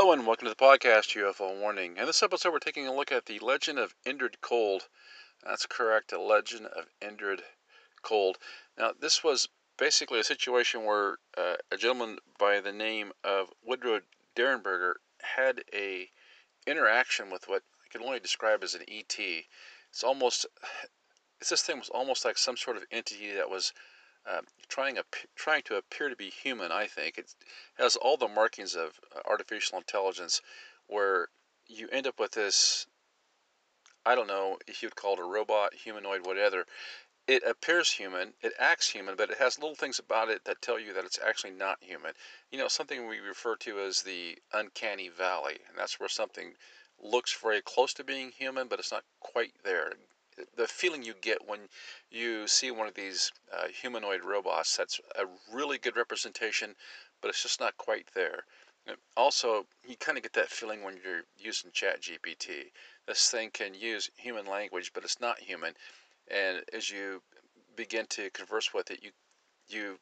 Hello and welcome to the podcast UFO Warning. In this episode, we're taking a look at the legend of Indrid Cold. That's correct, the legend of Indrid Cold. Now, this was basically a situation where uh, a gentleman by the name of Woodrow Derenberger had a interaction with what I can only describe as an ET. It's almost, it's this thing was almost like some sort of entity that was uh, trying a, trying to appear to be human. I think it has all the markings of uh, artificial intelligence, where you end up with this. I don't know if you'd call it a robot, humanoid, whatever. It appears human, it acts human, but it has little things about it that tell you that it's actually not human. You know, something we refer to as the uncanny valley, and that's where something looks very close to being human, but it's not quite there the feeling you get when you see one of these uh, humanoid robots that's a really good representation, but it's just not quite there. Also, you kind of get that feeling when you're using ChatGPT. This thing can use human language, but it's not human. And as you begin to converse with it, you you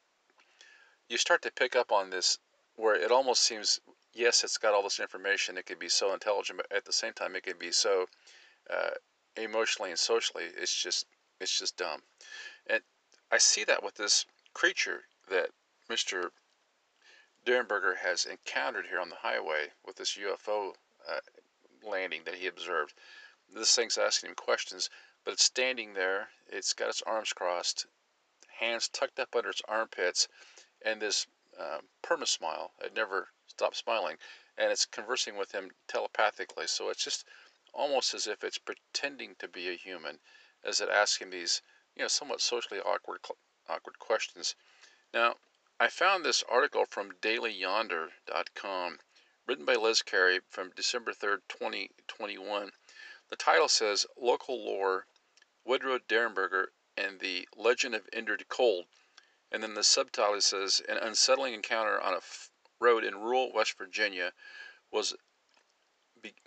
you start to pick up on this where it almost seems yes, it's got all this information. It could be so intelligent, but at the same time, it can be so uh, emotionally and socially, it's just it's just dumb. And I see that with this creature that Mr. Derenberger has encountered here on the highway with this UFO uh, landing that he observed. This thing's asking him questions, but it's standing there. It's got its arms crossed, hands tucked up under its armpits, and this um, perma smile. It never stops smiling, and it's conversing with him telepathically. So it's just almost as if it's pretending to be a human as it him these, you know, somewhat socially awkward awkward questions. Now, I found this article from dailyyonder.com written by Liz Carey from December 3rd, 2021. The title says Local Lore Woodrow Derenberger and the Legend of Indrid Cold. And then the subtitle says An unsettling encounter on a road in rural West Virginia was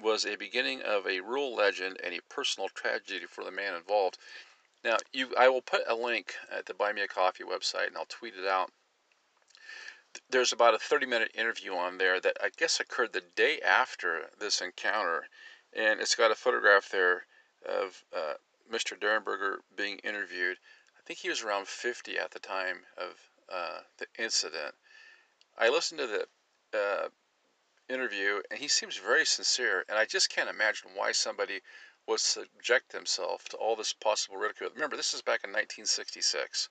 was a beginning of a rural legend and a personal tragedy for the man involved. Now, you, I will put a link at the Buy Me a Coffee website, and I'll tweet it out. There's about a 30-minute interview on there that I guess occurred the day after this encounter, and it's got a photograph there of uh, Mr. Derenberger being interviewed. I think he was around 50 at the time of uh, the incident. I listened to the uh, interview, and he seems very sincere. And I just can't imagine why somebody would subject himself to all this possible ridicule. Remember, this is back in 1966,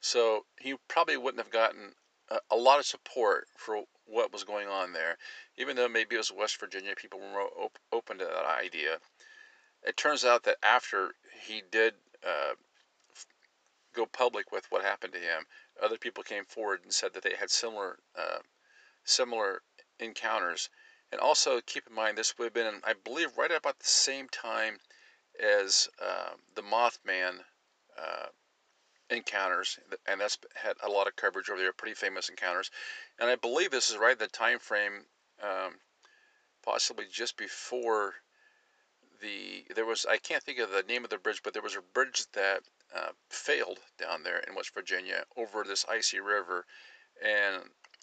so he probably wouldn't have gotten a, a lot of support for what was going on there, even though maybe it was West Virginia. People were op- open to that idea. It turns out that after he did uh, go public with what happened to him, other people came forward and said that they had similar uh, similar encounters. And also keep in mind, this would have been, I believe, right about the same time as uh, the Mothman uh, encounters, and that's had a lot of coverage over there, pretty famous encounters. And I believe this is right the time frame, um, possibly just before the there was I can't think of the name of the bridge, but there was a bridge that uh, failed down there in West Virginia over this icy river, and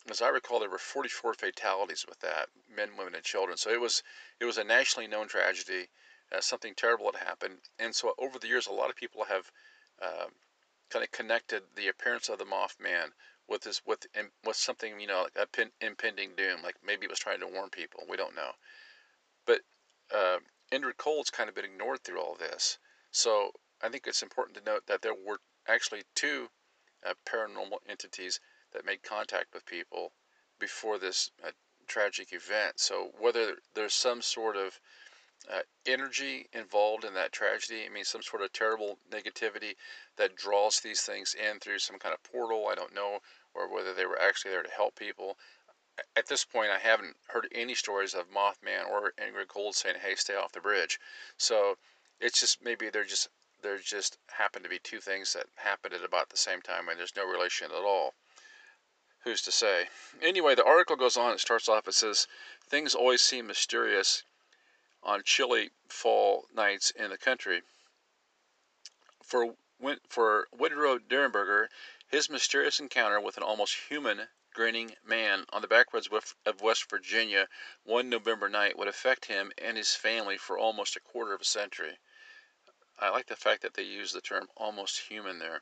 as I recall, there were 44 fatalities with that, men, women, and children. So it was it was a nationally known tragedy. Uh, something terrible had happened, and so over the years, a lot of people have uh, kind of connected the appearance of the Mothman with this with with something you know like a pin, impending doom. Like maybe it was trying to warn people. We don't know, but uh, Indrid Cold's kind of been ignored through all this. So I think it's important to note that there were actually two uh, paranormal entities that made contact with people before this uh, tragic event. So whether there's some sort of uh, energy involved in that tragedy, I mean, some sort of terrible negativity that draws these things in through some kind of portal, I don't know, or whether they were actually there to help people. At this point, I haven't heard any stories of Mothman or Indrid Cold saying, "Hey, stay off the bridge." So it's just maybe they're just there just happened to be two things that happened at about the same time, and there's no relation at all who's to say? Anyway, the article goes on. It starts off. It says things always seem mysterious on chilly fall nights in the country. For for Woodrow Derenberger, his mysterious encounter with an almost human grinning man on the backwoods of West Virginia one November night would affect him and his family for almost a quarter of a century. I like the fact that they use the term almost human there.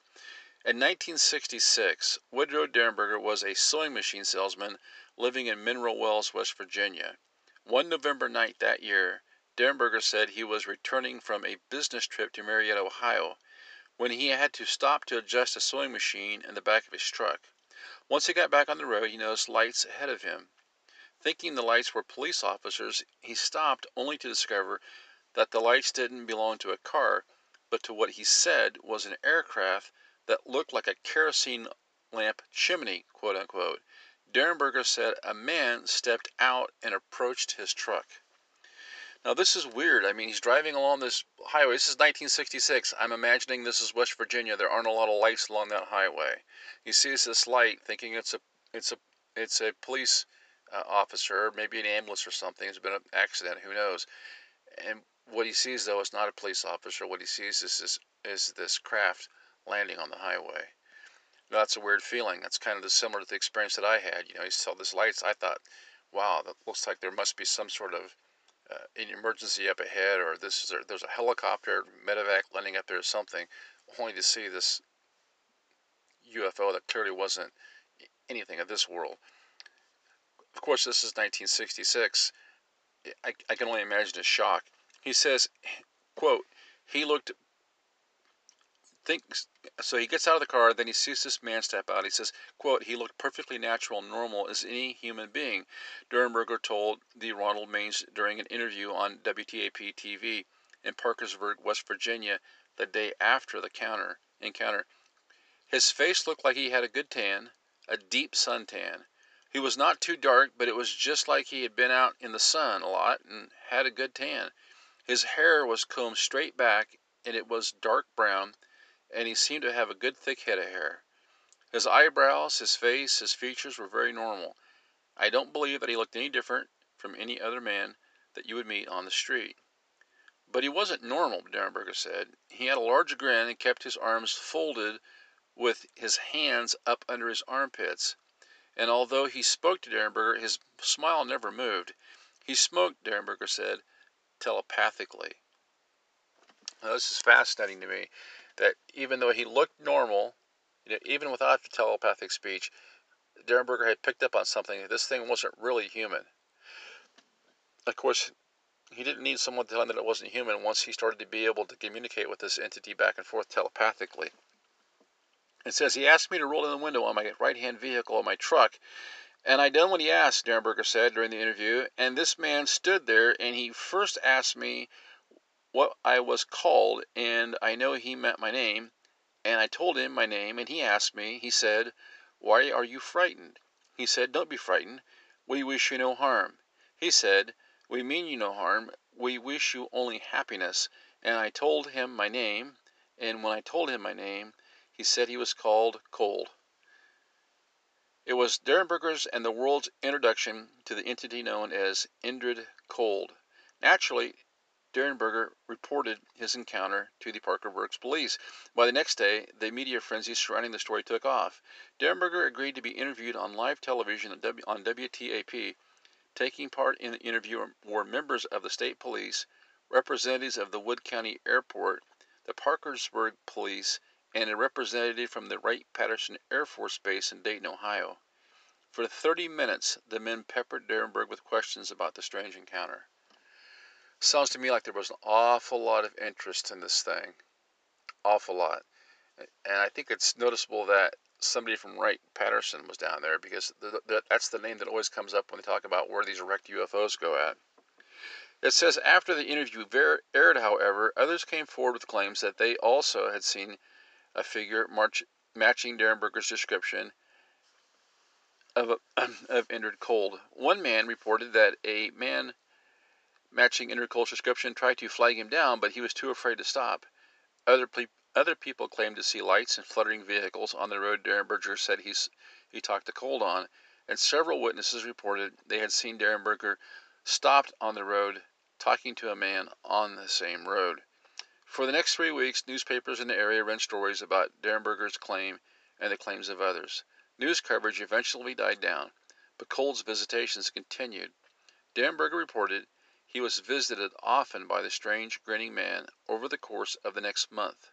In 1966, Woodrow Derenberger was a sewing machine salesman living in Mineral Wells, West Virginia. One November night that year, Derenberger said he was returning from a business trip to Marietta, Ohio, when he had to stop to adjust a sewing machine in the back of his truck. Once he got back on the road, he noticed lights ahead of him. Thinking the lights were police officers, he stopped only to discover that the lights didn't belong to a car, but to what he said was an aircraft that looked like a kerosene lamp chimney, quote unquote. Derenberger said a man stepped out and approached his truck. Now, this is weird. I mean, he's driving along this highway. This is 1966. I'm imagining this is West Virginia. There aren't a lot of lights along that highway. He sees this light, thinking it's a it's a it's a police uh, officer, maybe an ambulance or something. There's been an accident. Who knows? And what he sees though is not a police officer. What he sees is this is this craft landing on the highway. That's a weird feeling. That's kind of similar to the experience that I had. You know, he saw this lights. I thought, wow, that looks like there must be some sort of uh, an emergency up ahead, or this is a, there's a helicopter medevac landing up there or something, only to see this UFO that clearly wasn't anything of this world. Of course, this is 1966. I, I can only imagine his shock. He says, quote, he looked thinks so he gets out of the car then he sees this man step out. He says quote he looked perfectly natural and normal as any human being Derenberger told the ronald maines during an interview on wtap tv in parkersburg west virginia the day after the counter encounter. His face looked like he had a good tan a deep suntan. He was not too dark but it was just like he had been out in the sun a lot and had a good tan. His hair was combed straight back and it was dark brown and he seemed to have a good thick head of hair. His eyebrows, his face, his features were very normal. I don't believe that he looked any different from any other man that you would meet on the street. But he wasn't normal, Derenberger said. He had a large grin and kept his arms folded with his hands up under his armpits. And although he spoke to Derenberger, his smile never moved. He smoked, Derenberger said, telepathically. Now, this is fascinating to me that even though he looked normal, you know, even without the telepathic speech, Derenberger had picked up on something. This thing wasn't really human. Of course, he didn't need someone to tell him that it wasn't human once he started to be able to communicate with this entity back and forth telepathically. It says, He asked me to roll down the window on my right hand vehicle on my truck, and I done what he asked, Derenberger said during the interview. And this man stood there and he first asked me what I was called, and I know he meant my name, and I told him my name, and he asked me, he said, Why are you frightened? He said, Don't be frightened. We wish you no harm. He said, We mean you no harm. We wish you only happiness. And I told him my name, and when I told him my name, he said he was called Cold. It was Derenberger's and the world's introduction to the entity known as Indrid Cold. Naturally, Derenberger reported his encounter to the Parkersburg police. By the next day, the media frenzy surrounding the story took off. Derenberger agreed to be interviewed on live television on, WTAP. Taking part in the interview were members of the state police, representatives of the Wood County Airport, the Parkersburg Police, and a representative from the Wright Patterson Air Force Base in Dayton, Ohio. For 30 minutes, the men peppered Derenberger with questions about the strange encounter. Sounds to me like there was an awful lot of interest in this thing. Awful lot. And I think it's noticeable that somebody from Wright Patterson was down there because the, the, that's the name that always comes up when they talk about where these wrecked UFOs go at. It says after the interview aired, however, others came forward with claims that they also had seen a figure march, matching Derenberger's description of, a, of Indrid Cold. One man reported that a man matching Indrid Cold's description tried to flag him down, but he was too afraid to stop. Other, ple- other people claimed to see lights and fluttering vehicles on the road Derenberger said he's, he talked to Cold on, and several witnesses reported they had seen Derenberger stopped on the road talking to a man on the same road. For the next three weeks, newspapers in the area ran stories about Derenberger's claim and the claims of others. News coverage eventually died down, but Cold's visitations continued. Derenberger reported he was visited often by the strange, grinning man over the course of the next month.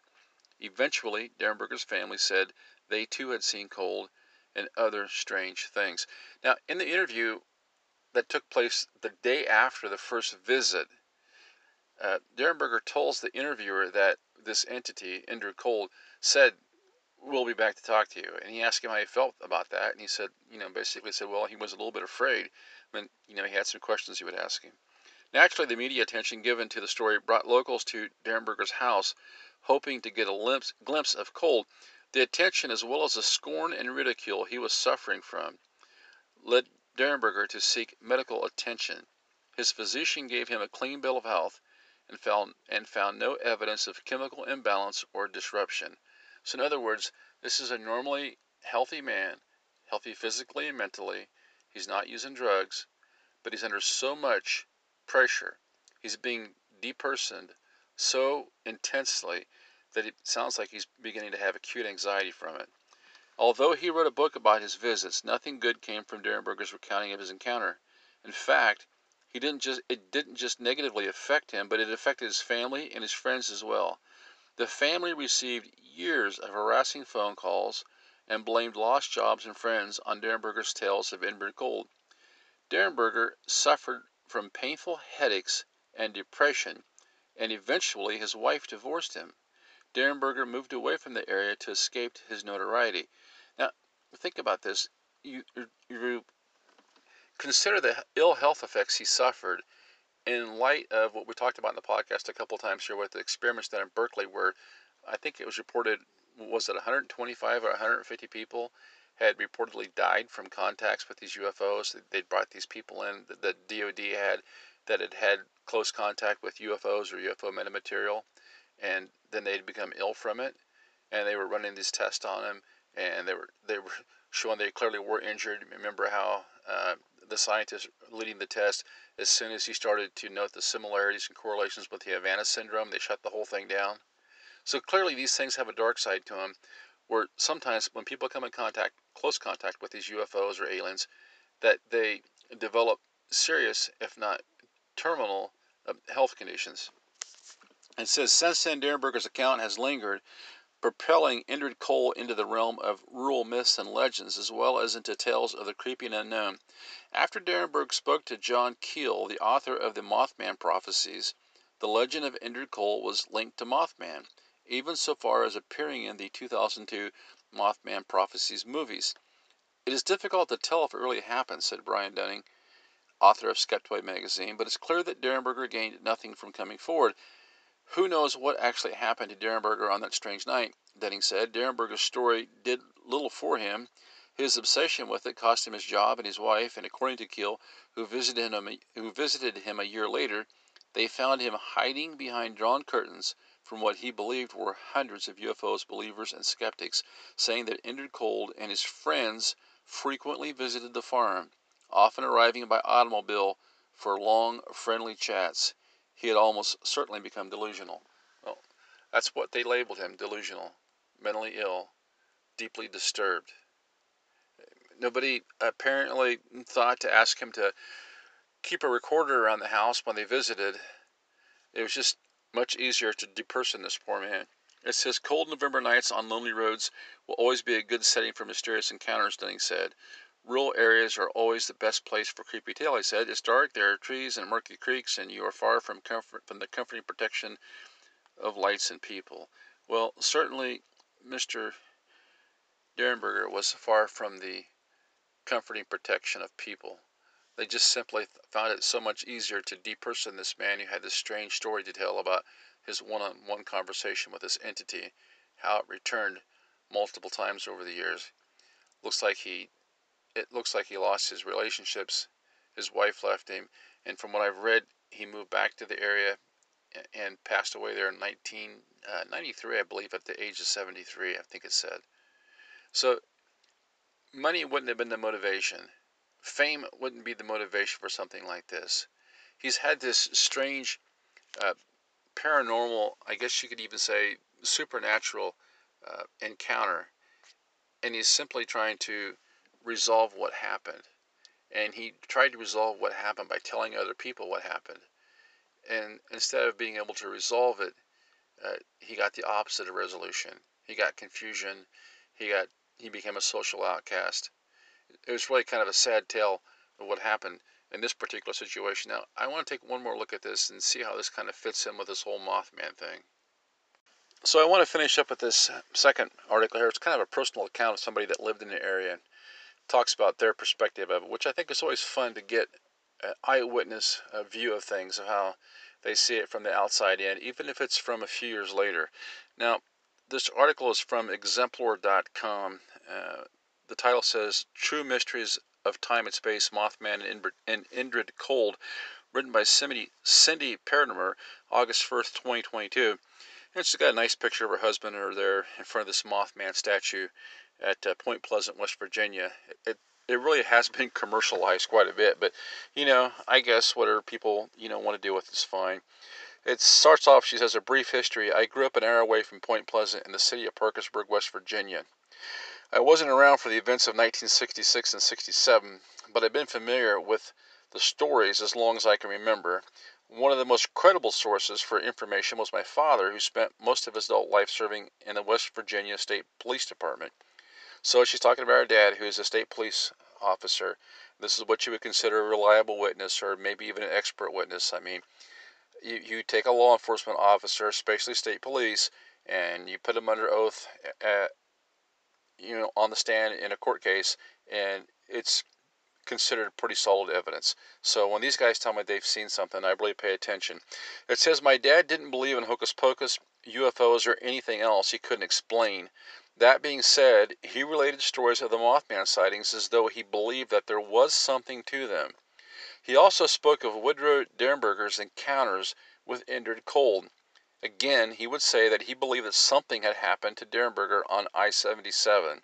Eventually, Derenberger's family said they too had seen Cold and other strange things. Now, in the interview that took place the day after the first visit, uh, Derenberger tells the interviewer that this entity, Indrid Cold, said we'll be back to talk to you. And he asked him how he felt about that. And he said, you know, basically said, well, he was a little bit afraid. And, you know, he had some questions he would ask him. Naturally, the media attention given to the story brought locals to Derenberger's house, hoping to get a glimpse, glimpse of Cold. The attention, as well as the scorn and ridicule he was suffering from, led Derenberger to seek medical attention. His physician gave him a clean bill of health and found, and found no evidence of chemical imbalance or disruption. So, in other words, this is a normally healthy man, healthy physically and mentally. He's not using drugs, but he's under so much pressure. He's being depersoned so intensely that it sounds like he's beginning to have acute anxiety from it. Although he wrote a book about his visits, nothing good came from Derenberger's recounting of his encounter. In fact, he didn't just it didn't just negatively affect him, but it affected his family and his friends as well. The family received years of harassing phone calls and blamed lost jobs and friends on Derenberger's tales of Indrid Cold. Derenberger suffered from painful headaches and depression, and eventually his wife divorced him. Derenberger moved away from the area to escape his notoriety. Now, think about this. You, you consider the ill health effects he suffered in light of what we talked about in the podcast a couple times here with the experiments done in Berkeley, where I think it was reported, was it 125 or 150 people had reportedly died from contacts with these UFOs. They'd brought these people in that the DoD had that had had close contact with UFOs or UFO metamaterial, and then they'd become ill from it, and they were running these tests on them, and they were they were showing they clearly were injured. Remember how uh, the scientist leading the test, as soon as he started to note the similarities and correlations with the Havana syndrome, they shut the whole thing down. So clearly, these things have a dark side to them, where sometimes when people come in contact, close contact with these UFOs or aliens, that they develop serious, if not terminal, uh, health conditions. It says since then, Derenberger's account has lingered propelling Indrid Cold into the realm of rural myths and legends, as well as into tales of the creepy and unknown. After Derenberg spoke to John Keel, the author of the Mothman prophecies, the legend of Indrid Cold was linked to Mothman, even so far as appearing in the 2002 Mothman prophecies movies. It is difficult to tell if it really happened, said Brian Dunning, author of Skeptoid magazine, but it's clear that Derenberger gained nothing from coming forward. Who knows what actually happened to Derenberger on that strange night? Dunning said. Derenberger's story did little for him. His obsession with it cost him his job and his wife, and according to Keel, who visited him, who visited him a year later, they found him hiding behind drawn curtains from what he believed were hundreds of UFOs believers and skeptics, saying that Indrid Cold and his friends frequently visited the farm, often arriving by automobile for long, friendly chats he had almost certainly become delusional. Well, that's what they labeled him delusional, mentally ill, deeply disturbed. Nobody apparently thought to ask him to keep a recorder around the house when they visited. It was just much easier to deperson this poor man. It says cold November nights on lonely roads will always be a good setting for mysterious encounters, Dunning said. Rural areas are always the best place for creepy tale, I said. It's dark, there are trees and murky creeks, and you are far from comfort from the comforting protection of lights and people. Well, certainly Mr. Derenberger was far from the comforting protection of people. They just simply found it so much easier to deperson this man who had this strange story to tell about his one on one conversation with this entity, how it returned multiple times over the years. Looks like he it looks like he lost his relationships. His wife left him, and from what I've read, he moved back to the area and passed away there in 1993, uh, I believe, at the age of 73. I think it said. So, money wouldn't have been the motivation. Fame wouldn't be the motivation for something like this. He's had this strange, uh, paranormal, I guess you could even say supernatural uh, encounter and he's simply trying to resolve what happened. And he tried to resolve what happened by telling other people what happened. And instead of being able to resolve it, uh, he got the opposite of resolution. He got confusion. He got he became a social outcast. It was really kind of a sad tale of what happened in this particular situation. Now, I want to take one more look at this and see how this kind of fits in with this whole Mothman thing. So I want to finish up with this second article here. It's kind of a personal account of somebody that lived in the area and talks about their perspective of it, which I think is always fun to get an eyewitness view of things, of how they see it from the outside in, even if it's from a few years later. Now, this article is from exemplore.com. Uh, the title says True Mysteries of Time and Space, Mothman and Indrid Cold, written by Cindy, Cindy August 1st, 2022. And she's got a nice picture of her husband or there in front of this Mothman statue at uh, Point Pleasant, West Virginia. It, it really has been commercialized quite a bit, but you know, I guess whatever people you know want to deal with is fine. It starts off, she says, a brief history. I grew up an hour away from Point Pleasant in the city of Parkersburg, West Virginia. I wasn't around for the events of 1966 and 67, but I've been familiar with the stories as long as I can remember. One of the most credible sources for information was my father, who spent most of his adult life serving in the West Virginia State Police Department. So she's talking about her dad, who is a state police officer. This is what you would consider a reliable witness, or maybe even an expert witness. I mean, you, you take a law enforcement officer, especially state police, and you put him under oath at, you know, on the stand in a court case, and it's considered pretty solid evidence. So when these guys tell me they've seen something, I really pay attention. It says my dad didn't believe in hocus pocus, UFOs, or anything else he couldn't explain. That being said, he related stories of the Mothman sightings as though he believed that there was something to them. He also spoke of Woodrow Derenberger's encounters with Indrid Cold. Again, he would say that he believed that something had happened to Derenberger on I 77.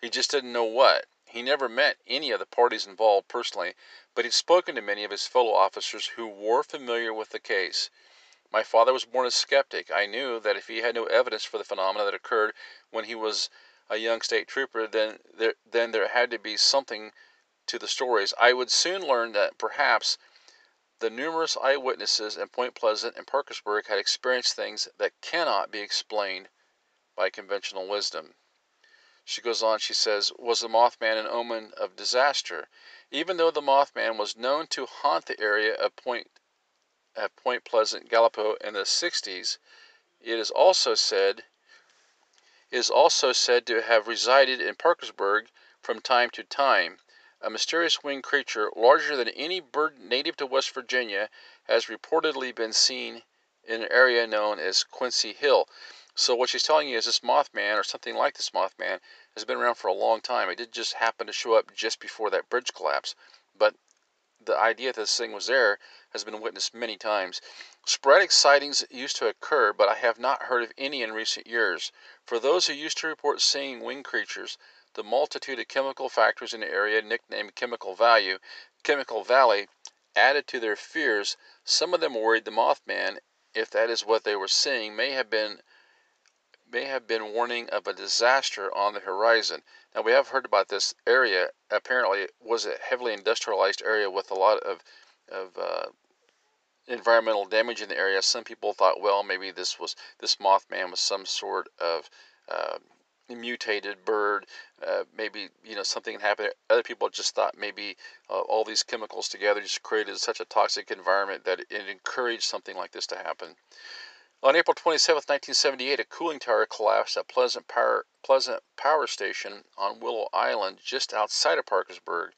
He just didn't know what. He never met any of the parties involved personally, but he'd spoken to many of his fellow officers who were familiar with the case. My father was born a skeptic. I knew that if he had no evidence for the phenomena that occurred when he was a young state trooper, then there, then there had to be something to the stories. I would soon learn that perhaps the numerous eyewitnesses in Point Pleasant and Parkersburg had experienced things that cannot be explained by conventional wisdom. She goes on, she says, Was the Mothman an omen of disaster? Even though the Mothman was known to haunt the area of Point, at Point Pleasant, Gallipolis in the 60s, it is also said is also said to have resided in Parkersburg from time to time. A mysterious winged creature larger than any bird native to West Virginia has reportedly been seen in an area known as Quincy Hill. So what she's telling you is this Mothman or something like this Mothman has been around for a long time. It didn't just happen to show up just before that bridge collapse, but the idea that this thing was there has been witnessed many times. Sporadic sightings used to occur, but I have not heard of any in recent years. For those who used to report seeing winged creatures, the multitude of chemical factors in the area, nicknamed Chemical Value, Chemical Valley, added to their fears. Some of them worried the Mothman, if that is what they were seeing, may have been may have been warning of a disaster on the horizon. Now we have heard about this area. Apparently, it was a heavily industrialized area with a lot of of uh, environmental damage in the area. Some people thought, well, maybe this was this Mothman was some sort of uh, mutated bird. Uh, maybe you know something happened. Other people just thought maybe uh, all these chemicals together just created such a toxic environment that it encouraged something like this to happen. On April 27, 1978, a cooling tower collapsed at Pleasant Power, Pleasant Power Station on Willow Island, just outside of Parkersburg.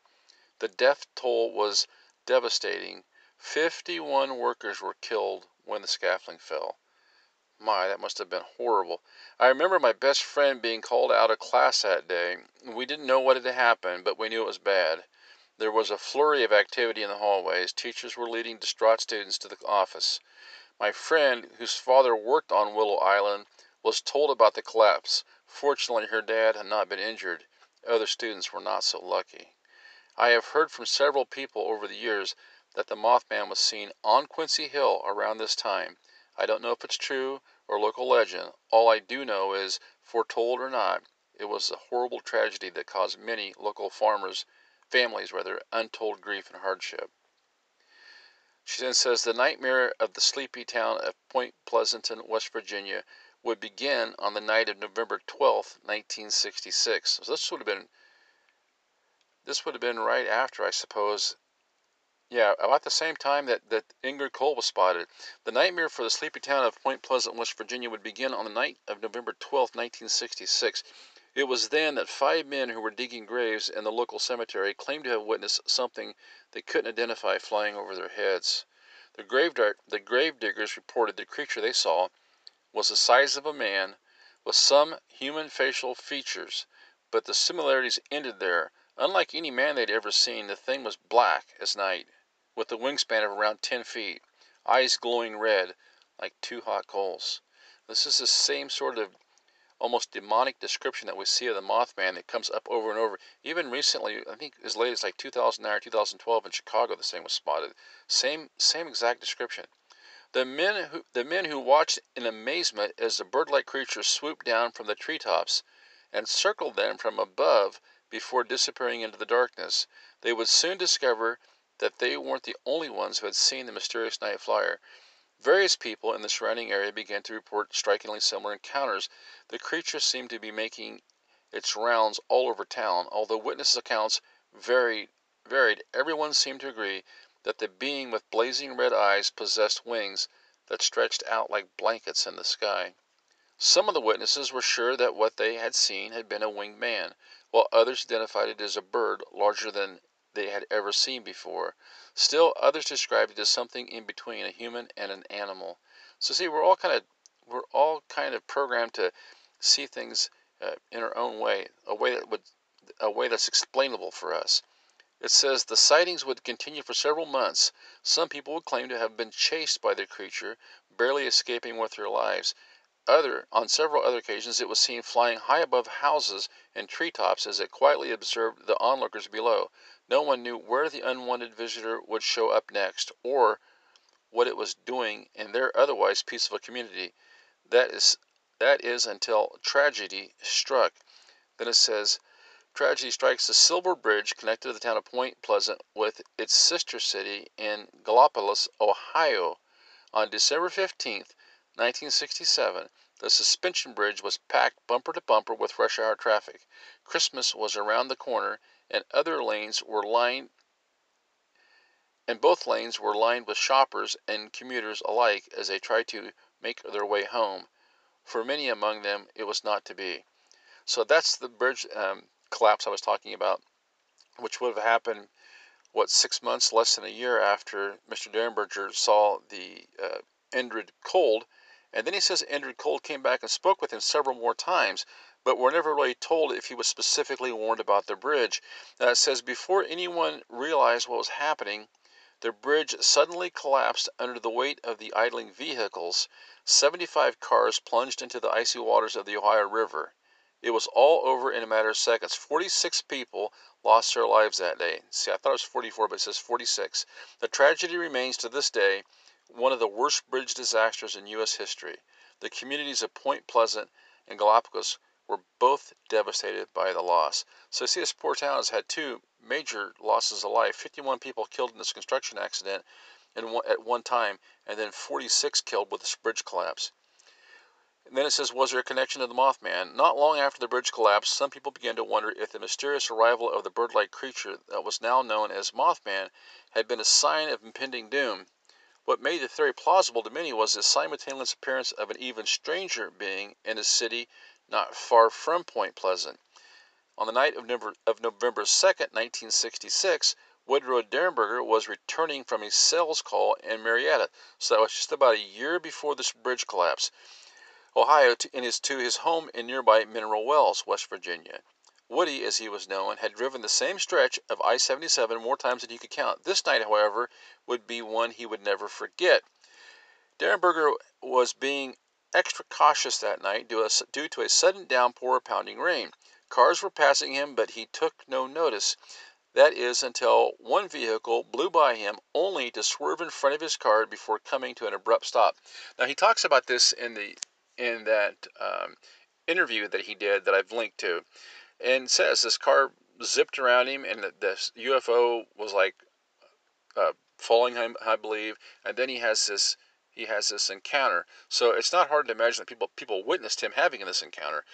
The death toll was devastating. 51 workers were killed when the scaffolding fell. My, that must have been horrible. I remember my best friend being called out of class that day. We didn't know what had happened, but we knew it was bad. There was a flurry of activity in the hallways. Teachers were leading distraught students to the office. My friend, whose father worked on Willow Island, was told about the collapse. Fortunately, her dad had not been injured. Other students were not so lucky. I have heard from several people over the years that the Mothman was seen on Quincy Hill around this time. I don't know if it's true or local legend. All I do know is, foretold or not, It was a horrible tragedy that caused many local farmers, families rather, untold grief and hardship. She then says the nightmare of the sleepy town of Point Pleasanton, West Virginia, would begin on the night of November 12, 1966. So this would have been this would have been right after, I suppose. Yeah, about the same time that, that Indrid Cold was spotted. The nightmare for the sleepy town of Point Pleasant, West Virginia would begin on the night of November 12, 1966. It was then that five men who were digging graves in the local cemetery claimed to have witnessed something they couldn't identify flying over their heads. The the grave diggers reported the creature they saw was the size of a man with some human facial features, but the similarities ended there. Unlike any man they'd ever seen, the thing was black as night, with a wingspan of around ten feet, eyes glowing red, like two hot coals. This is the same sort of almost demonic description that we see of the Mothman that comes up over and over. Even recently, I think as late as like 2009 or 2012 in Chicago, the same was spotted. Same same exact description. The men who the men who watched in amazement as the bird-like creature swooped down from the treetops and circled them from above before disappearing into the darkness. They would soon discover that they weren't the only ones who had seen the mysterious night flyer. Various people in the surrounding area began to report strikingly similar encounters. The creature seemed to be making its rounds all over town. Although witness accounts varied, varied, everyone seemed to agree that the being with blazing red eyes possessed wings that stretched out like blankets in the sky. Some of the witnesses were sure that what they had seen had been a winged man while others identified it as a bird larger than they had ever seen before. Still others described it as something in between a human and an animal. So see, we're all kind of we're all kind of programmed to see things uh, in our own way, a way that would a way that's explainable for us. It says the sightings would continue for several months. Some people would claim to have been chased by the creature, barely escaping with their lives. Other, on several other occasions it was seen flying high above houses and treetops as it quietly observed the onlookers below. No one knew where the unwanted visitor would show up next, or what it was doing in their otherwise peaceful community. That is that is until tragedy struck. Then it says tragedy strikes the Silver Bridge connected the town of Point Pleasant with its sister city in Gallipolis, Ohio, on December 15th. 1967, the suspension bridge was packed bumper to bumper with rush hour traffic. Christmas was around the corner, and other lanes were lined and both lanes were lined with shoppers and commuters alike as they tried to make their way home. For many among them, it was not to be. So that's the bridge um, collapse I was talking about, which would have happened, what, six months, less than a year after Mr. Derenberger saw the uh, Indrid Cold and then he says Indrid Cold came back and spoke with him several more times, but we're never really told if he was specifically warned about the bridge. Now it says before anyone realized what was happening, the bridge suddenly collapsed under the weight of the idling vehicles. 75 cars plunged into the icy waters of the Ohio River. It was all over in a matter of seconds. 46 people lost their lives that day. See, I thought it was 44, but it says 46. The tragedy remains to this day one of the worst bridge disasters in U.S. history. The communities of Point Pleasant and Gallipolis were both devastated by the loss. So, this poor town has had two major losses of life 51 people killed in this construction accident one, at one time, and then 46 killed with this bridge collapse. And then it says, Was there a connection to the Mothman? Not long after the bridge collapsed, some people began to wonder if the mysterious arrival of the bird like creature that was now known as Mothman had been a sign of impending doom. What made the theory plausible to many was the simultaneous appearance of an even stranger being in a city not far from Point Pleasant. On the night of November, of November 2nd, 1966, Woodrow Derenberger was returning from a sales call in Marietta, so that was just about a year before this bridge collapse, Ohio, to, in his, to his home in nearby Mineral Wells, West Virginia. Woody, as he was known, had driven the same stretch of I 77 more times than he could count. This night, however, would be one he would never forget. Derenberger was being extra cautious that night due, to a sudden downpour of pounding rain. Cars were passing him, but he took no notice. That is, until one vehicle blew by him, only to swerve in front of his car before coming to an abrupt stop. Now he talks about this in the in that um, interview that he did that I've linked to, and says this car zipped around him, and this UFO was like uh, falling, I believe, and then he has this he has this encounter. So it's not hard to imagine that people people witnessed him having this encounter.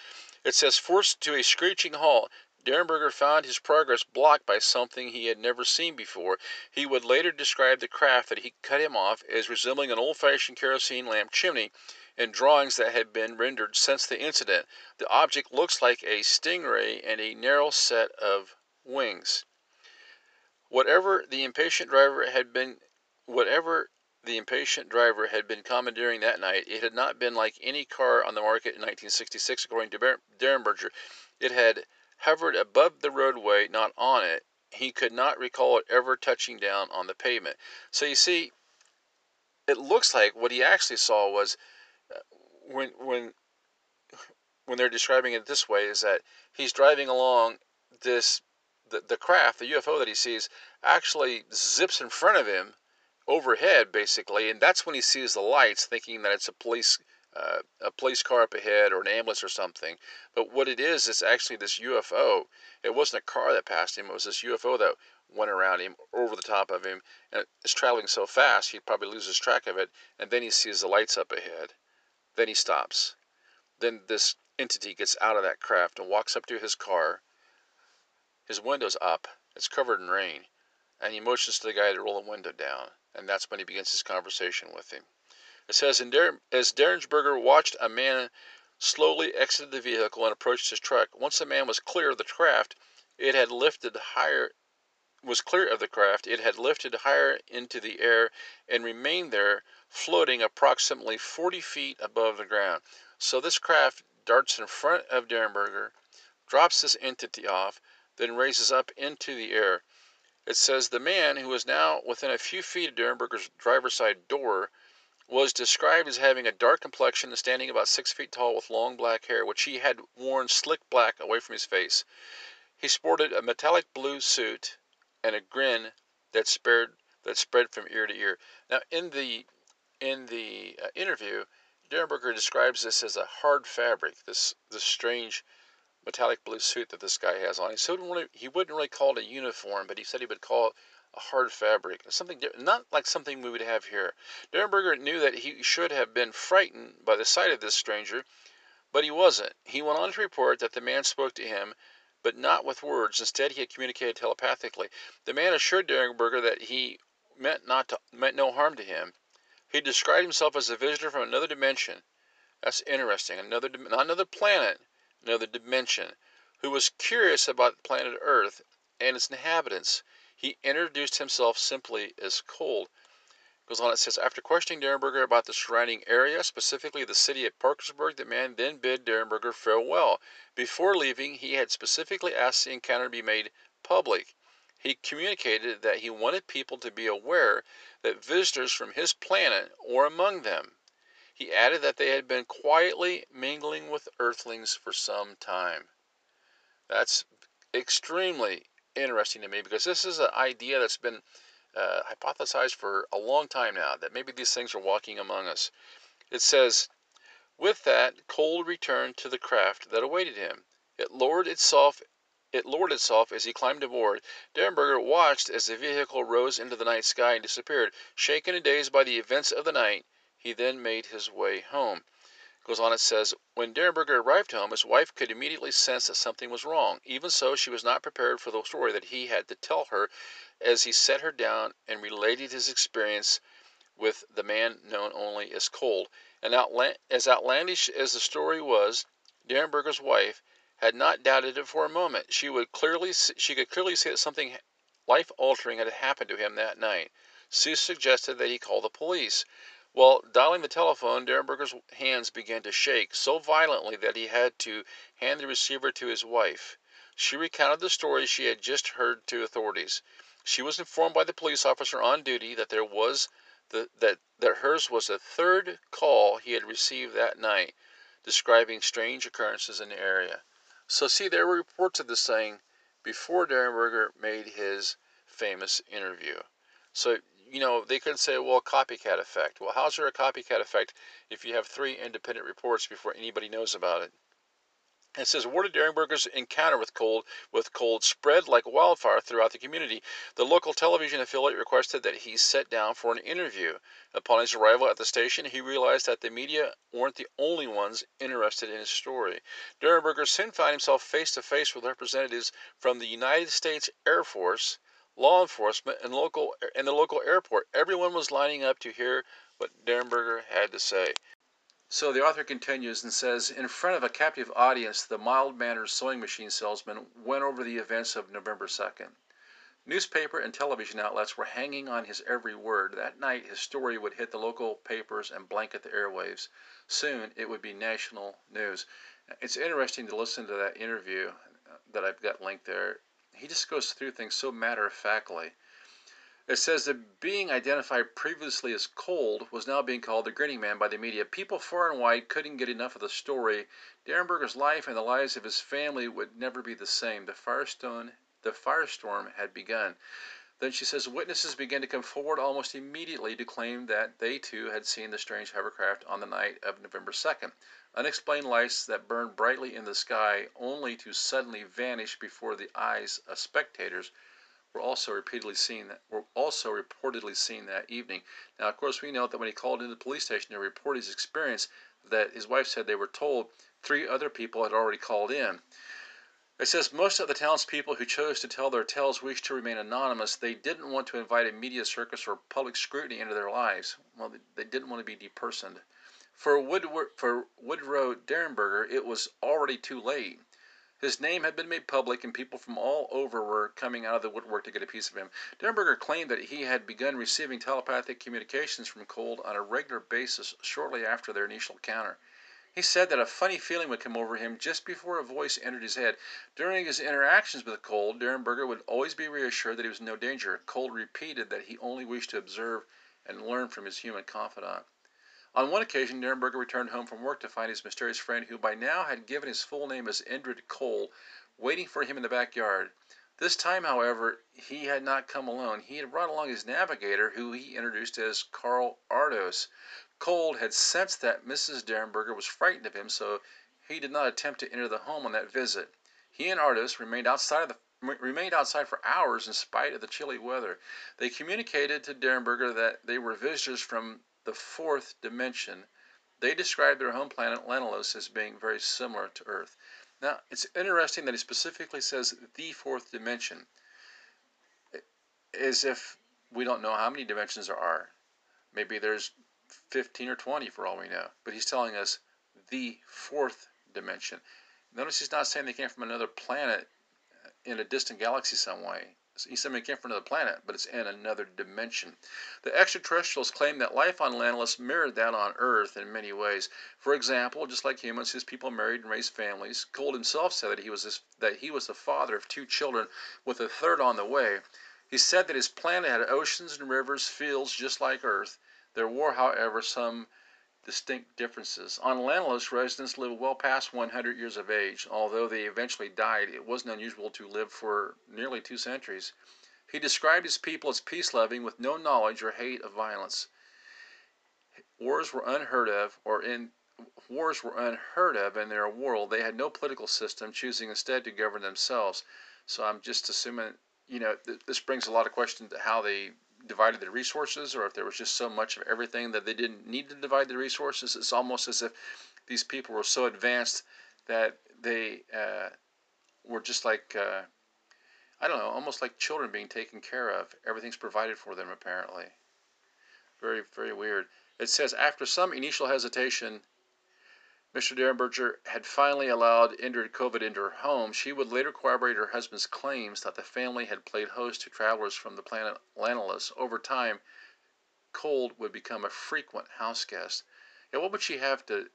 It says forced to a screeching halt. Derenberger found his progress blocked by something he had never seen before. He would later describe the craft that he cut him off as resembling an old fashioned kerosene lamp chimney in drawings that had been rendered since the incident. The object looks like a stingray and a narrow set of wings. Whatever the impatient driver had been whatever the impatient driver had been commandeering that night, it had not been like any car on the market in 1966, according to Derenberger. It had hovered above the roadway, not on it. He could not recall it ever touching down on the pavement. So you see, it looks like what he actually saw was uh, when when when they're describing it this way is that he's driving along this the, the craft, the UFO that he sees, actually zips in front of him overhead, basically, and that's when he sees the lights, thinking that it's a police uh, a police car up ahead or an ambulance or something. But what it is, is actually this UFO. It wasn't a car that passed him, it was this UFO that went around him, over the top of him, and it's traveling so fast he probably loses track of it, and then he sees the lights up ahead. Then he stops. Then this entity gets out of that craft and walks up to his car. His window's up, it's covered in rain, and he motions to the guy to roll the window down, and that's when he begins his conversation with him. It says, as Derenberger watched a man slowly exit the vehicle and approached his truck, once the man was clear of the craft, it had lifted higher was clear of the craft, it had lifted higher into the air and remained there, floating approximately 40 feet above the ground. So this craft darts in front of Derenberger, drops this entity off, then raises up into the air. It says the man, who was now within a few feet of Derenberger's driver's side door, was described as having a dark complexion and standing about six feet tall with long black hair, which he had worn slick black away from his face. He sported a metallic blue suit and a grin that spread that spread from ear to ear. Now, in the in the uh, interview, Derenberger describes this as a hard fabric. This this strange metallic blue suit that this guy has on. He said really, he wouldn't really call it a uniform, but he said he would call it a hard fabric, something not like something we would have here. Derenberger knew that he should have been frightened by the sight of this stranger, but he wasn't. He went on to report that the man spoke to him, but not with words. Instead, he had communicated telepathically. The man assured Derenberger that he meant not to, meant no harm to him. He described himself as a visitor from another dimension. That's interesting. Another, not another planet, another dimension, who was curious about the planet Earth and its inhabitants. He introduced himself simply as Cold. Goes on, it says, after questioning Derenberger about the surrounding area, specifically the city of Parkersburg, the man then bid Derenberger farewell. Before leaving, he had specifically asked the encounter to be made public. He communicated that he wanted people to be aware that visitors from his planet were among them. He added that they had been quietly mingling with Earthlings for some time. That's extremely interesting to me because this is an idea that's been uh, hypothesized for a long time now that maybe these things are walking among us. It says, with that, Cold returned to the craft that awaited him. It lowered itself. It lowered itself as he climbed aboard. Derenberger watched as the vehicle rose into the night sky and disappeared. Shaken and dazed by the events of the night, he then made his way home goes on, it says, when Derenberger arrived home, his wife could immediately sense that something was wrong. Even so, she was not prepared for the story that he had to tell her as he set her down and related his experience with the man known only as Cold. And outla- as outlandish as the story was, Derenberger's wife had not doubted it for a moment. She would clearly see, she could clearly see that something life altering had happened to him that night. Sue suggested that he call the police. While dialing the telephone, Derenberger's hands began to shake so violently that he had to hand the receiver to his wife. She recounted the story she had just heard to authorities. She was informed by the police officer on duty that there was the, that that hers was the third call he had received that night, describing strange occurrences in the area. So see, there were reports of this thing before Derenberger made his famous interview. So you know, they could say, well, copycat effect. Well, how's there a copycat effect if you have three independent reports before anybody knows about it? It says word of Derenberger's encounter with Cold with Cold spread like wildfire throughout the community. The local television affiliate requested that he sit down for an interview. Upon his arrival at the station, he realized that the media weren't the only ones interested in his story. Derenberger soon found himself face to face with representatives from the United States Air Force, law enforcement, and local and the local airport. Everyone was lining up to hear what Derenberger had to say. So the author continues and says, in front of a captive audience, the mild-mannered sewing machine salesman went over the events of November 2nd. Newspaper and television outlets were hanging on his every word. That night his story would hit the local papers and blanket the airwaves. Soon it would be national news. It's interesting to listen to that interview that I've got linked there. He just goes through things so matter-of-factly. It says that being identified previously as cold was now being called the grinning man by the media. People far and wide couldn't get enough of the story. Derenberger's life and the lives of his family would never be the same. The firestone, the firestorm had begun. Then she says witnesses began to come forward almost immediately to claim that they too had seen the strange hovercraft on the night of November 2nd. Unexplained lights that burned brightly in the sky only to suddenly vanish before the eyes of spectators were also repeatedly seen that were also reportedly seen that evening. Now, of course, we know that when he called into the police station to report his experience, that his wife said they were told three other people had already called in. It says most of the townspeople who chose to tell their tales wished to remain anonymous. They didn't want to invite a media circus or public scrutiny into their lives. Well, they didn't want to be depersoned. For, Woodward, for Woodrow Derenberger, it was already too late. His name had been made public, and people from all over were coming out of the woodwork to get a piece of him. Derenberger claimed that he had begun receiving telepathic communications from Cold on a regular basis shortly after their initial encounter. He said that a funny feeling would come over him just before a voice entered his head. During his interactions with Cold, Derenberger would always be reassured that he was in no danger. Cold repeated that he only wished to observe and learn from his human confidant. On one occasion Derenberger returned home from work to find his mysterious friend, who by now had given his full name as Indrid Cold, waiting for him in the back yard. This time, however, he had not come alone. He had brought along his navigator, who he introduced as Karl Ardos. Cold had sensed that Mrs. Derenberger was frightened of him, so he did not attempt to enter the home on that visit. He and Ardos remained outside of the remained outside for hours in spite of the chilly weather. They communicated to Derenberger that they were visitors from the fourth dimension. They describe their home planet Lanalos as being very similar to Earth. Now, it's interesting that he specifically says the fourth dimension, as if we don't know how many dimensions there are. Maybe there's 15 or 20 for all we know, but he's telling us the fourth dimension. Notice he's not saying they came from another planet in a distant galaxy some way. Yosemite came from another planet, but it's in another dimension. The extraterrestrials claim that life on Lanalos mirrored that on Earth in many ways. For example, just like humans, his people married and raised families. Cold himself said that he was this, that he was the father of two children, with a third on the way. He said that his planet had oceans and rivers, fields just like Earth. There were, however, some distinct differences. On Lanalos, residents lived well past 100 years of age. Although they eventually died, it wasn't unusual to live for nearly two centuries. He described his people as peace loving with no knowledge or hate of violence. Wars were unheard of, or in wars were unheard of in their world. They had no political system, choosing instead to govern themselves. So I'm just assuming, you know, th- this brings a lot of questions to how they divided the resources or if there was just so much of everything that they didn't need to divide the resources. It's almost as if these people were so advanced that they uh, were just like, uh, I don't know, almost like children being taken care of. Everything's provided for them, apparently. Very, very weird. It says after some initial hesitation, Mr. Derenberger had finally allowed Indrid Cold into her home, she would later corroborate her husband's claims that the family had played host to travelers from the planet Lanalos. Over time, Cold would become a frequent house guest. What would she have to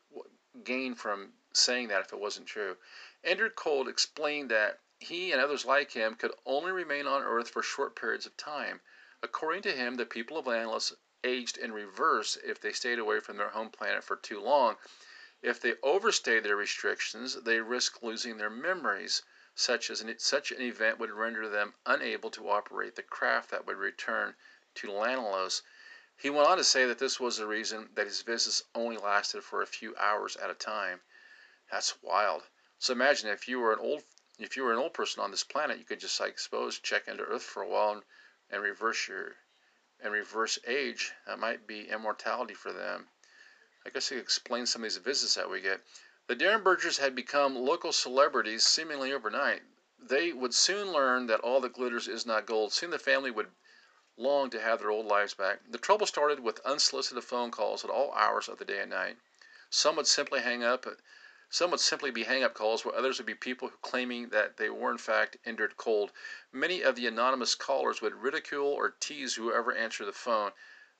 gain from saying that if it wasn't true? Indrid Cold explained that he and others like him could only remain on Earth for short periods of time. According to him, the people of Lanalos aged in reverse if they stayed away from their home planet for too long. If they overstay their restrictions, they risk losing their memories. Such, as an, such an event would render them unable to operate the craft that would return to Lanalos. He went on to say that this was the reason that his visits only lasted for a few hours at a time. That's wild. So imagine if you were an old if you were an old person on this planet, you could just like suppose check into Earth for a while and, and reverse your and reverse age. That might be immortality for them. I guess it explains some of these visits that we get. The Derenbergers had become local celebrities seemingly overnight. They would soon learn that all that glitters is not gold. Soon the family would long to have their old lives back. The trouble started with unsolicited phone calls at all hours of the day and night. Some would simply hang up. Some would simply be hang up calls, while others would be people claiming that they were in fact Indrid Cold. Many of the anonymous callers would ridicule or tease whoever answered the phone.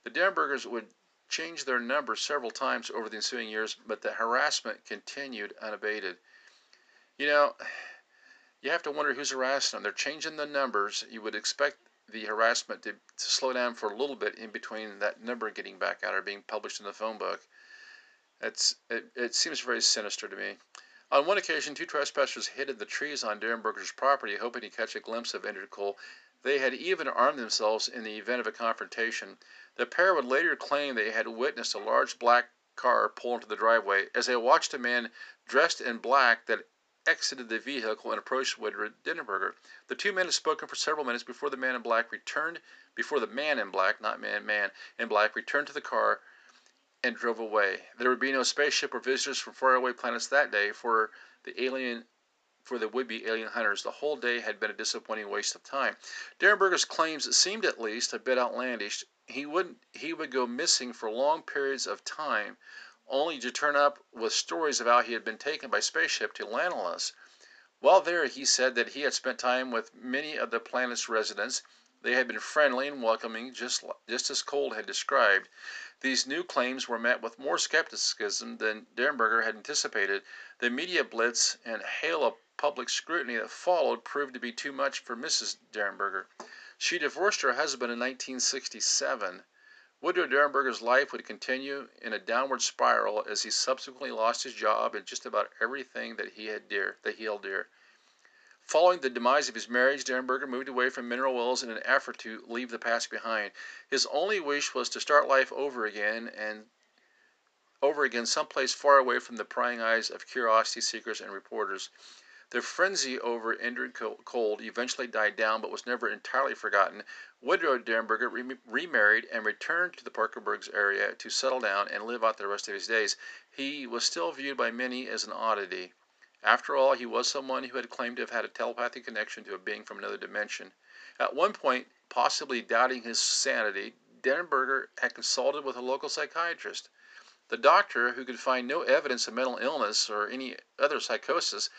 The Derenbergers would changed their number several times over the ensuing years, but the harassment continued unabated. You know, you have to wonder who's harassing them. They're changing the numbers. You would expect the harassment to, to slow down for a little bit in between that number getting back out or being published in the phone book. It's, it, it seems very sinister to me. On one occasion, two trespassers hid in the trees on Derenberger's property, hoping to catch a glimpse of Indrid Cold. They had even armed themselves in the event of a confrontation. The pair would later claim they had witnessed a large black car pull into the driveway as they watched a man dressed in black that exited the vehicle and approached Woodward Derenberger. The two men had spoken for several minutes before the man in black returned, before the man in black, not man, man in black, returned to the car and drove away. There would be no spaceship or visitors from faraway planets that day for the alien for the would-be alien hunters. The whole day had been a disappointing waste of time. Derenberger's claims seemed at least a bit outlandish he wouldn't. he would go missing for long periods of time, only to turn up with stories of how he had been taken by spaceship to Lanalos. While there, he said that he had spent time with many of the planet's residents. They had been friendly and welcoming, just just as Cold had described. These new claims were met with more skepticism than Derenberger had anticipated. The media blitz and hail of public scrutiny that followed proved to be too much for Mrs. Derenberger. She divorced her husband in 1967. Woodrow Derenberger's life would continue in a downward spiral as he subsequently lost his job and just about everything that he had dear that he held dear. Following the demise of his marriage, Derenberger moved away from Mineral Wells in an effort to leave the past behind. His only wish was to start life over again and over again someplace far away from the prying eyes of curiosity seekers and reporters. The frenzy over Indrid Cold eventually died down but was never entirely forgotten. Woodrow Derenberger re- remarried and returned to the Parkersburg area to settle down and live out the rest of his days. He was still viewed by many as an oddity. After all, he was someone who had claimed to have had a telepathic connection to a being from another dimension. At one point, possibly doubting his sanity, Derenberger had consulted with a local psychiatrist. The doctor, who could find no evidence of mental illness or any other psychosis,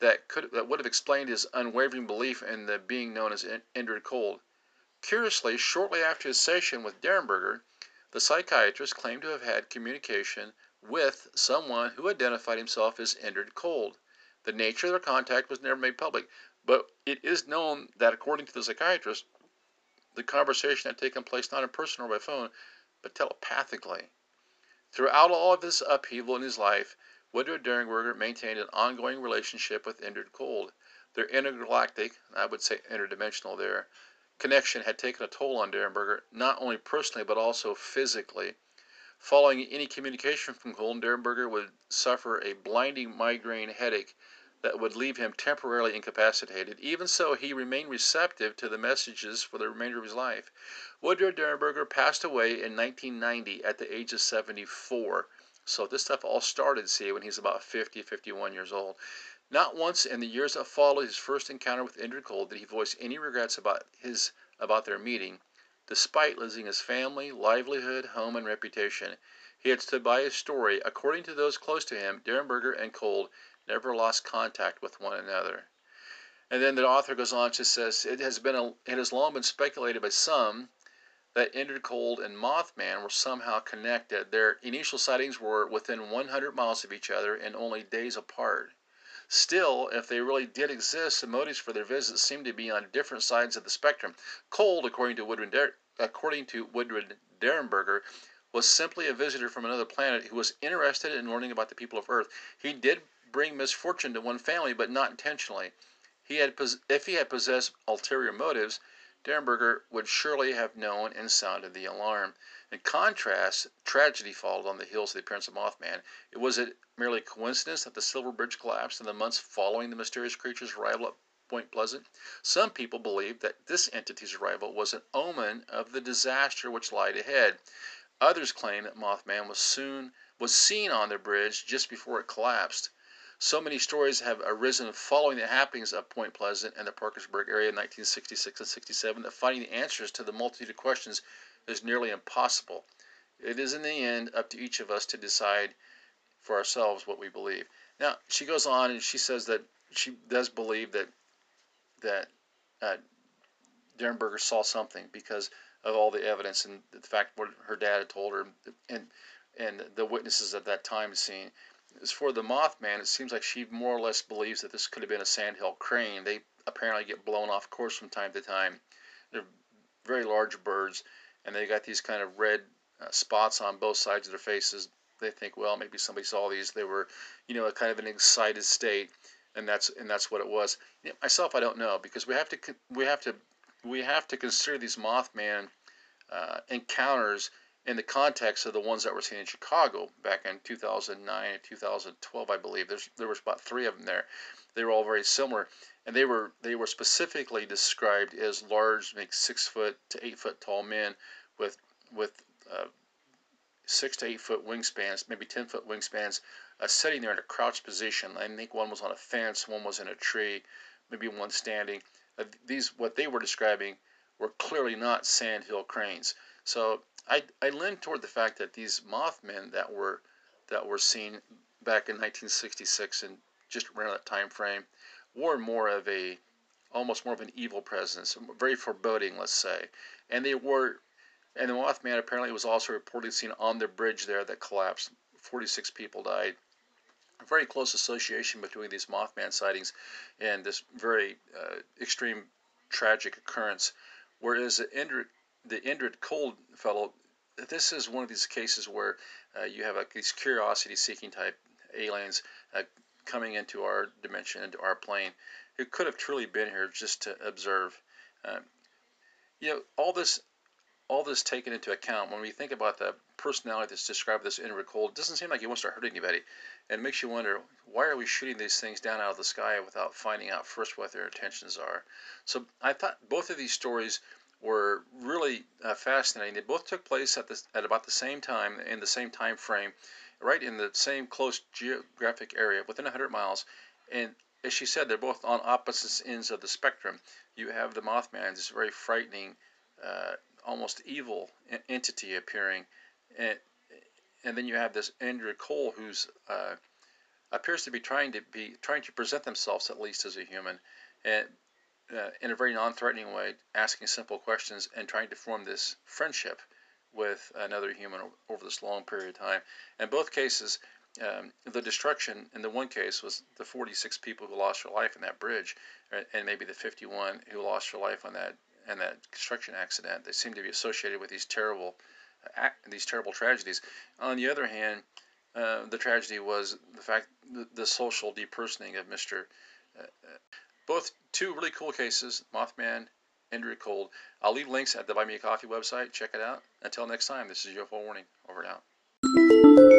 that could that would have explained his unwavering belief in the being known as Indrid Cold. Curiously, shortly after his session with Derenberger, the psychiatrist claimed to have had communication with someone who identified himself as Indrid Cold. The nature of their contact was never made public, but it is known that according to the psychiatrist, the conversation had taken place not in person or by phone, but telepathically. Throughout all of this upheaval in his life, Woodrow Derenberger maintained an ongoing relationship with Indrid Cold. Their intergalactic, I would say interdimensional there, connection had taken a toll on Derenberger, not only personally but also physically. Following any communication from Cold, Derenberger would suffer a blinding migraine headache that would leave him temporarily incapacitated. Even so, he remained receptive to the messages for the remainder of his life. Woodrow Derenberger passed away in 1990 at the age of 74. So this stuff all started, see, when he's about 50, 51 years old. Not once in the years that followed his first encounter with Indrid Cold did he voice any regrets about his about their meeting, despite losing his family, livelihood, home, and reputation. He had stood by his story. According to those close to him, Derenberger and Cold never lost contact with one another. And then the author goes on to says it has been a, it has long been speculated by some that Indrid Cold and Mothman were somehow connected. Their initial sightings were within 100 miles of each other and only days apart. Still, if they really did exist, the motives for their visits seem to be on different sides of the spectrum. Cold, according to Woodward, Der- according to Woodward Derenberger, was simply a visitor from another planet who was interested in learning about the people of Earth. He did bring misfortune to one family, but not intentionally. He had, if he had possessed ulterior motives, Derenberger would surely have known and sounded the alarm. In contrast, tragedy followed on the heels of the appearance of Mothman. It was it merely coincidence that the Silver Bridge collapsed in the months following the mysterious creature's arrival at Point Pleasant? Some people believed that this entity's arrival was an omen of the disaster which lied ahead. Others claimed that Mothman was soon was seen on the bridge just before it collapsed. So many stories have arisen following the happenings of Point Pleasant and the Parkersburg area in 1966 and 67 that finding the answers to the multitude of questions is nearly impossible. It is in the end up to each of us to decide for ourselves what we believe. Now, she goes on and she says that she does believe that that uh, Derenberger saw something because of all the evidence and the fact what her dad had told her and and the witnesses at that time seen. As for the Mothman, it seems like she more or less believes that this could have been a sandhill crane. They apparently get blown off course from time to time. They're very large birds, and they got these kind of red uh, spots on both sides of their faces. They think, well, maybe somebody saw these. They were, you know, a kind of an excited state, and that's and that's what it was. You know, myself, I don't know because we have to we have to we have to consider these Mothman uh, encounters in the context of the ones that were seen in Chicago back in 2009 and 2012, I believe. There's, there was about three of them there. They were all very similar, and they were they were specifically described as large, like six foot to eight foot tall men with with uh, six to eight foot wingspans, maybe ten foot wingspans, uh, sitting there in a crouched position. I think one was on a fence, one was in a tree, maybe one standing. Uh, these what they were describing were clearly not sandhill cranes. So I, I lean toward the fact that these Mothmen that were that were seen back in 1966 and just around that time frame were more of a almost more of an evil presence, very foreboding, let's say. And they were, and the Mothman apparently was also reportedly seen on the bridge there that collapsed. 46 people died. A very close association between these Mothman sightings and this very uh, extreme tragic occurrence. Whereas the the Indrid Cold fellow this is one of these cases where uh, you have like these curiosity-seeking type aliens uh, coming into our dimension, into our plane, who could have truly been here just to observe. Um, you know, all this, all this taken into account when we think about the personality that's described this Indrid Cold, it doesn't seem like he wants to hurt anybody, and it makes you wonder why are we shooting these things down out of the sky without finding out first what their intentions are. So I thought both of these stories were really uh, fascinating. They both took place at, the, at about the same time, in the same time frame, right in the same close geographic area, within 100 miles. And as she said, they're both on opposite ends of the spectrum. You have the Mothman, this very frightening, uh, almost evil entity appearing, and and then you have this Andrew Cole, who's uh, appears to be trying to be trying to present themselves at least as a human, and uh, in a very non-threatening way, asking simple questions and trying to form this friendship with another human over this long period of time. In both cases, um, the destruction in the one case was the 46 people who lost their life in that bridge, and maybe the 51 who lost their life on that and that construction accident. They seem to be associated with these terrible, uh, these terrible tragedies. On the other hand, uh, the tragedy was the fact the, the social depersoning of Mr. Uh, uh both two really cool cases, Mothman, Indrid Cold. I'll leave links at the Buy Me a Coffee website. Check it out. Until next time, this is UFO Warning. Over and out.